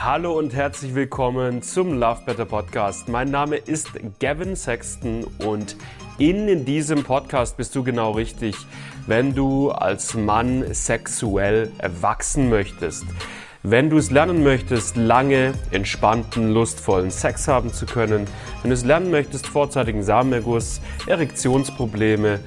Hallo und herzlich willkommen zum Love Better Podcast. Mein Name ist Gavin Sexton und in diesem Podcast bist du genau richtig, wenn du als Mann sexuell erwachsen möchtest. Wenn du es lernen möchtest, lange, entspannten, lustvollen Sex haben zu können, wenn du es lernen möchtest, vorzeitigen Samenerguss, Erektionsprobleme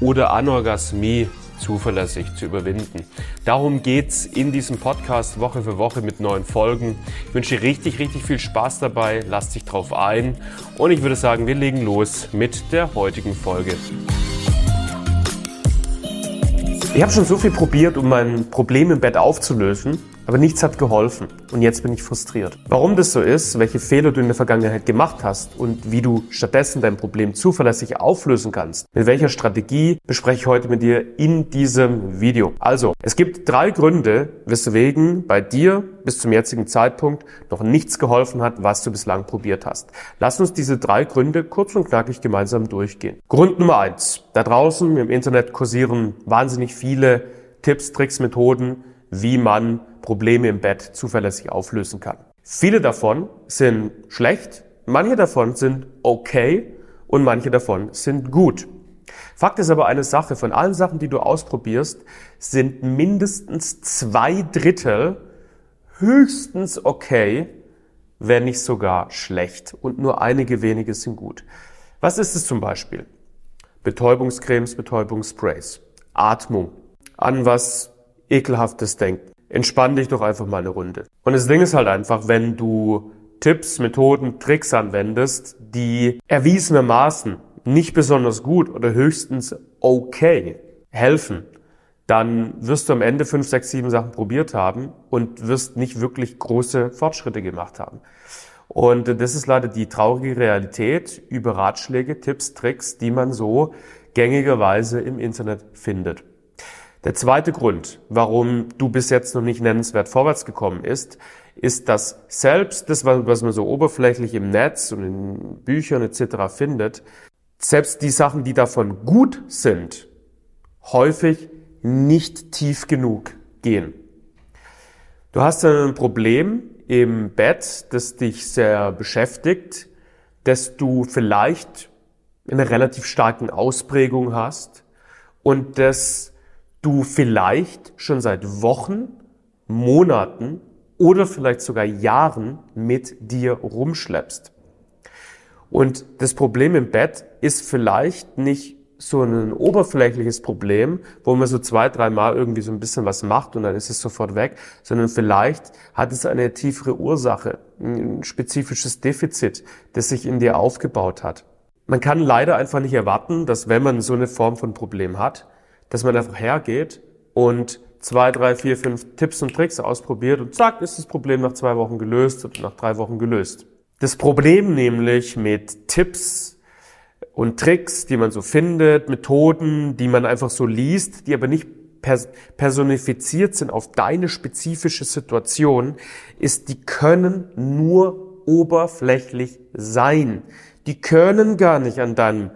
oder Anorgasmie zuverlässig zu überwinden. Darum geht's in diesem Podcast Woche für Woche mit neuen Folgen. Ich wünsche dir richtig, richtig viel Spaß dabei. Lass dich drauf ein. Und ich würde sagen, wir legen los mit der heutigen Folge. Ich habe schon so viel probiert, um mein Problem im Bett aufzulösen. Aber nichts hat geholfen und jetzt bin ich frustriert. Warum das so ist, welche Fehler du in der Vergangenheit gemacht hast und wie du stattdessen dein Problem zuverlässig auflösen kannst, mit welcher Strategie bespreche ich heute mit dir in diesem Video. Also, es gibt drei Gründe, weswegen bei dir bis zum jetzigen Zeitpunkt noch nichts geholfen hat, was du bislang probiert hast. Lass uns diese drei Gründe kurz und knackig gemeinsam durchgehen. Grund Nummer eins. Da draußen im Internet kursieren wahnsinnig viele Tipps, Tricks, Methoden, wie man Probleme im Bett zuverlässig auflösen kann. Viele davon sind schlecht, manche davon sind okay und manche davon sind gut. Fakt ist aber eine Sache, von allen Sachen, die du ausprobierst, sind mindestens zwei Drittel höchstens okay, wenn nicht sogar schlecht und nur einige wenige sind gut. Was ist es zum Beispiel? Betäubungscremes, Betäubungssprays, Atmung, an was ekelhaftes denken. Entspann dich doch einfach mal eine Runde. Und das Ding ist halt einfach, wenn du Tipps, Methoden, Tricks anwendest, die erwiesenermaßen nicht besonders gut oder höchstens okay helfen, dann wirst du am Ende fünf, sechs, sieben Sachen probiert haben und wirst nicht wirklich große Fortschritte gemacht haben. Und das ist leider die traurige Realität über Ratschläge, Tipps, Tricks, die man so gängigerweise im Internet findet. Der zweite Grund, warum du bis jetzt noch nicht nennenswert vorwärts gekommen ist, ist, dass selbst das, was man so oberflächlich im Netz und in Büchern etc. findet, selbst die Sachen, die davon gut sind, häufig nicht tief genug gehen. Du hast ein Problem im Bett, das dich sehr beschäftigt, dass du vielleicht eine relativ starken Ausprägung hast und das du vielleicht schon seit Wochen, Monaten oder vielleicht sogar Jahren mit dir rumschleppst. Und das Problem im Bett ist vielleicht nicht so ein oberflächliches Problem, wo man so zwei, dreimal irgendwie so ein bisschen was macht und dann ist es sofort weg, sondern vielleicht hat es eine tiefere Ursache, ein spezifisches Defizit, das sich in dir aufgebaut hat. Man kann leider einfach nicht erwarten, dass wenn man so eine Form von Problem hat, dass man einfach hergeht und zwei, drei, vier, fünf Tipps und Tricks ausprobiert und zack, ist das Problem nach zwei Wochen gelöst und nach drei Wochen gelöst. Das Problem nämlich mit Tipps und Tricks, die man so findet, Methoden, die man einfach so liest, die aber nicht personifiziert sind auf deine spezifische Situation, ist, die können nur oberflächlich sein. Die können gar nicht an deinem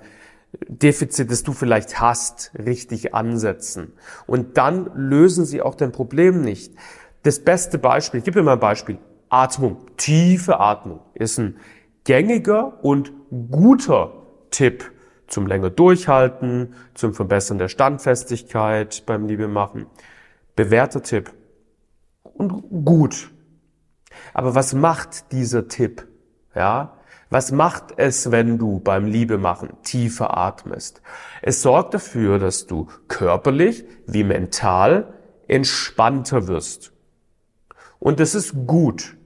Defizit, das du vielleicht hast, richtig ansetzen. Und dann lösen sie auch dein Problem nicht. Das beste Beispiel, ich gebe dir mal ein Beispiel. Atmung, tiefe Atmung ist ein gängiger und guter Tipp zum länger durchhalten, zum Verbessern der Standfestigkeit beim Liebemachen. Bewährter Tipp. Und gut. Aber was macht dieser Tipp? Ja, was macht es, wenn du beim Liebemachen tiefer atmest? Es sorgt dafür, dass du körperlich wie mental entspannter wirst. Und das ist gut.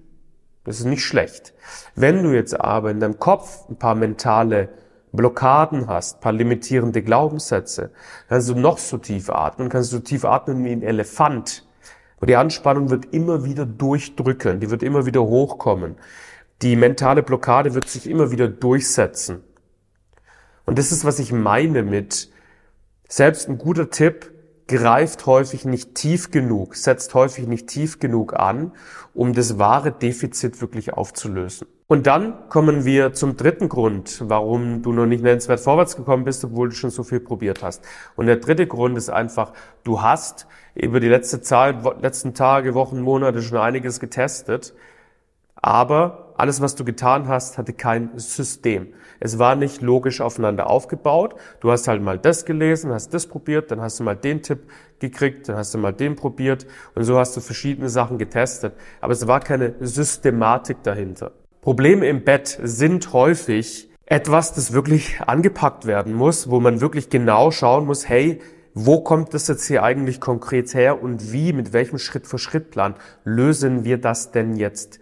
Das ist nicht schlecht. Wenn du jetzt aber in deinem Kopf ein paar mentale Blockaden hast, paar limitierende Glaubenssätze, kannst du noch so tief atmen, kannst du tief atmen wie ein Elefant. Und die Anspannung wird immer wieder durchdrücken, die wird immer wieder hochkommen. Die mentale Blockade wird sich immer wieder durchsetzen. Und das ist, was ich meine mit, selbst ein guter Tipp greift häufig nicht tief genug, setzt häufig nicht tief genug an, um das wahre Defizit wirklich aufzulösen. Und dann kommen wir zum dritten Grund, warum du noch nicht nennenswert vorwärts gekommen bist, obwohl du schon so viel probiert hast. Und der dritte Grund ist einfach, du hast über die letzte Zeit, letzten Tage, Wochen, Monate schon einiges getestet Aber alles, was du getan hast, hatte kein System. Es war nicht logisch aufeinander aufgebaut. Du hast halt mal das gelesen, hast das probiert, dann hast du mal den Tipp gekriegt, dann hast du mal den probiert und so hast du verschiedene Sachen getestet. Aber es war keine Systematik dahinter. Probleme im Bett sind häufig etwas, das wirklich angepackt werden muss, wo man wirklich genau schauen muss, hey, wo kommt das jetzt hier eigentlich konkret her und wie, mit welchem Schritt-für-Schritt-Plan lösen wir das denn jetzt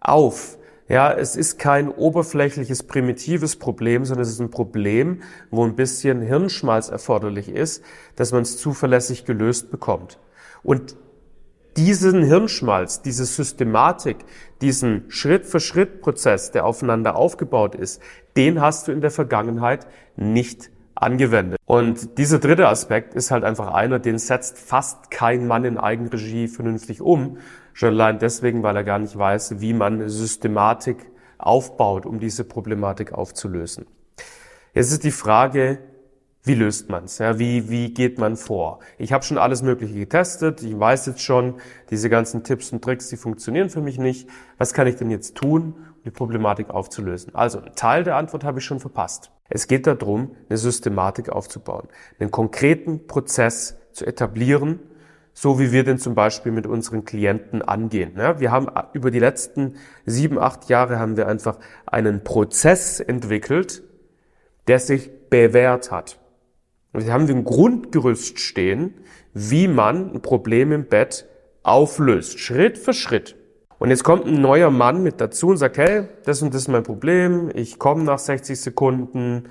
auf? Ja, es ist kein oberflächliches, primitives Problem, sondern es ist ein Problem, wo ein bisschen Hirnschmalz erforderlich ist, dass man es zuverlässig gelöst bekommt. Und diesen Hirnschmalz, diese Systematik, diesen Schritt-für-Schritt-Prozess, der aufeinander aufgebaut ist, den hast du in der Vergangenheit nicht angewendet. Und dieser dritte Aspekt ist halt einfach einer, den setzt fast kein Mann in Eigenregie vernünftig um. Schon allein deswegen, weil er gar nicht weiß, wie man Systematik aufbaut, um diese Problematik aufzulösen. Jetzt ist die Frage, wie löst man's? Ja, wie, wie geht man vor? Ich habe schon alles Mögliche getestet. Ich weiß jetzt schon, diese ganzen Tipps und Tricks, die funktionieren für mich nicht. Was kann ich denn jetzt tun, die Problematik aufzulösen? Also, einen Teil der Antwort habe ich schon verpasst. Es geht darum, eine Systematik aufzubauen, einen konkreten Prozess zu etablieren, so wie wir den zum Beispiel mit unseren Klienten angehen. Wir haben über die letzten sieben, acht Jahre haben wir einfach einen Prozess entwickelt, der sich bewährt hat. Und hier haben wir ein Grundgerüst stehen, wie man ein Problem im Bett auflöst, Schritt für Schritt. Und jetzt kommt ein neuer Mann mit dazu und sagt, hey, das und das ist mein Problem, ich komme nach 60 Sekunden,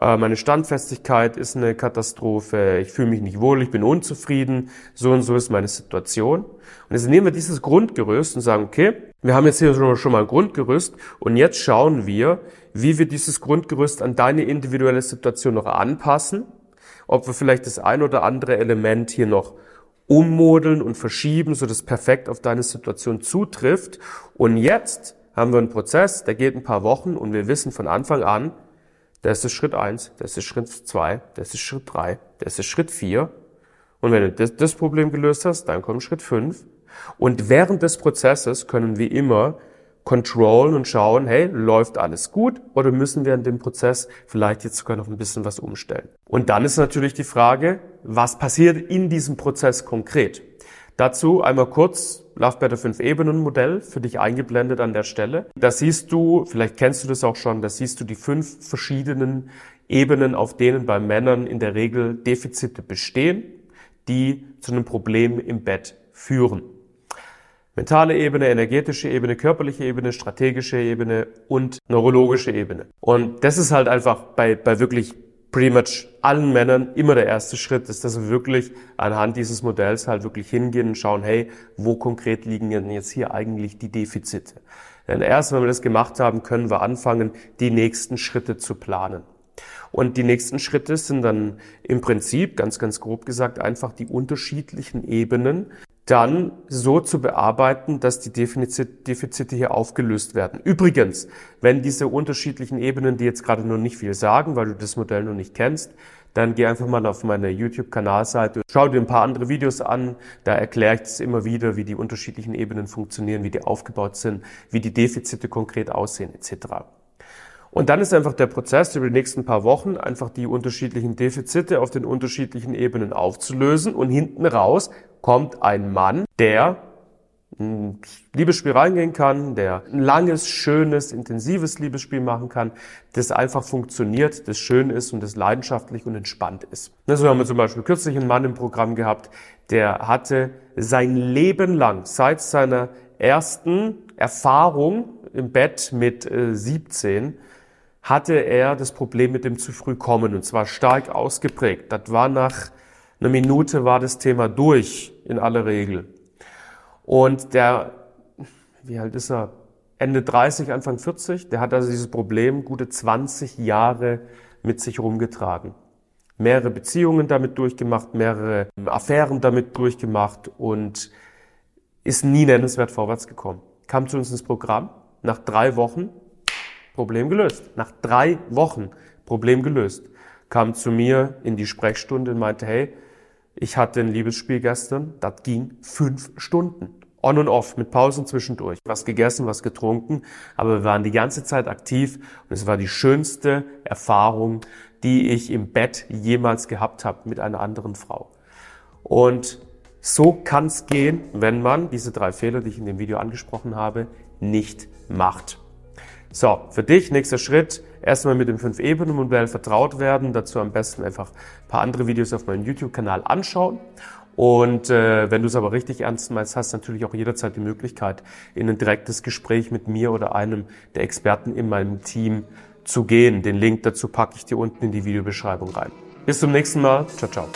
äh, meine Standfestigkeit ist eine Katastrophe, ich fühle mich nicht wohl, ich bin unzufrieden, so und so ist meine Situation. Und jetzt nehmen wir dieses Grundgerüst und sagen, okay, wir haben jetzt hier schon mal ein Grundgerüst und jetzt schauen wir, wie wir dieses Grundgerüst an deine individuelle Situation noch anpassen, ob wir vielleicht das ein oder andere Element hier noch ummodeln und verschieben, so dass perfekt auf deine Situation zutrifft. Und jetzt haben wir einen Prozess, der geht ein paar Wochen und wir wissen von Anfang an, das ist Schritt eins, das ist Schritt zwei, das ist Schritt drei, das ist Schritt vier. Und wenn du das, das Problem gelöst hast, dann kommt Schritt fünf. Und während des Prozesses können wir immer controllen und schauen, hey, läuft alles gut oder müssen wir in dem Prozess vielleicht jetzt sogar noch ein bisschen was umstellen? Und dann ist natürlich die Frage, was passiert in diesem Prozess konkret? Dazu einmal kurz Love Better 5 Ebenen Modell für dich eingeblendet an der Stelle. Da siehst du, vielleicht kennst du das auch schon, da siehst du die fünf verschiedenen Ebenen, auf denen bei Männern in der Regel Defizite bestehen, die zu einem Problem im Bett führen. Mentale Ebene, energetische Ebene, körperliche Ebene, strategische Ebene und neurologische Ebene. Und das ist halt einfach bei, bei wirklich pretty much allen Männern immer der erste Schritt, ist, dass wir wirklich anhand dieses Modells halt wirklich hingehen und schauen, hey, wo konkret liegen denn jetzt hier eigentlich die Defizite? Denn erst wenn wir das gemacht haben, können wir anfangen, die nächsten Schritte zu planen. Und die nächsten Schritte sind dann im Prinzip, ganz, ganz grob gesagt, einfach die unterschiedlichen Ebenen dann so zu bearbeiten, dass die Defizite hier aufgelöst werden. Übrigens, wenn diese unterschiedlichen Ebenen, die jetzt gerade noch nicht viel sagen, weil du das Modell noch nicht kennst, dann geh einfach mal auf meine YouTube-Kanalseite, schau dir ein paar andere Videos an, da erkläre ich das immer wieder, wie die unterschiedlichen Ebenen funktionieren, wie die aufgebaut sind, wie die Defizite konkret aussehen, etc. Und dann ist einfach der Prozess über die nächsten paar Wochen einfach die unterschiedlichen Defizite auf den unterschiedlichen Ebenen aufzulösen und hinten raus kommt ein Mann, der ein Liebesspiel reingehen kann, der ein langes, schönes, intensives Liebesspiel machen kann, das einfach funktioniert, das schön ist und das leidenschaftlich und entspannt ist. So haben wir zum Beispiel kürzlich einen Mann im Programm gehabt, der hatte sein Leben lang, seit seiner ersten Erfahrung im Bett mit 17, äh, hatte er das Problem mit dem zu früh kommen und zwar stark ausgeprägt. Das war nach einer Minute war das Thema durch in aller Regel. Und der, wie alt ist er? Ende 30, Anfang 40, der hat also dieses Problem gute 20 Jahre mit sich rumgetragen. Mehrere Beziehungen damit durchgemacht, mehrere Affären damit durchgemacht und ist nie nennenswert vorwärts gekommen. Kam zu uns ins Programm, nach drei Wochen Problem gelöst. Nach drei Wochen Problem gelöst. Kam zu mir in die Sprechstunde und meinte, hey, ich hatte ein Liebesspiel gestern, das ging fünf Stunden. On und off, mit Pausen zwischendurch. Was gegessen, was getrunken, aber wir waren die ganze Zeit aktiv und es war die schönste Erfahrung, die ich im Bett jemals gehabt habe mit einer anderen Frau. Und so kann es gehen, wenn man diese drei Fehler, die ich in dem Video angesprochen habe, nicht macht. So, für dich nächster Schritt, erstmal mit dem 5-Ebenen-Modell vertraut werden, dazu am besten einfach ein paar andere Videos auf meinem YouTube-Kanal anschauen. Und äh, wenn du es aber richtig ernst meinst, hast du natürlich auch jederzeit die Möglichkeit, in ein direktes Gespräch mit mir oder einem der Experten in meinem Team zu gehen. Den Link dazu packe ich dir unten in die Videobeschreibung rein. Bis zum nächsten Mal. Ciao, ciao.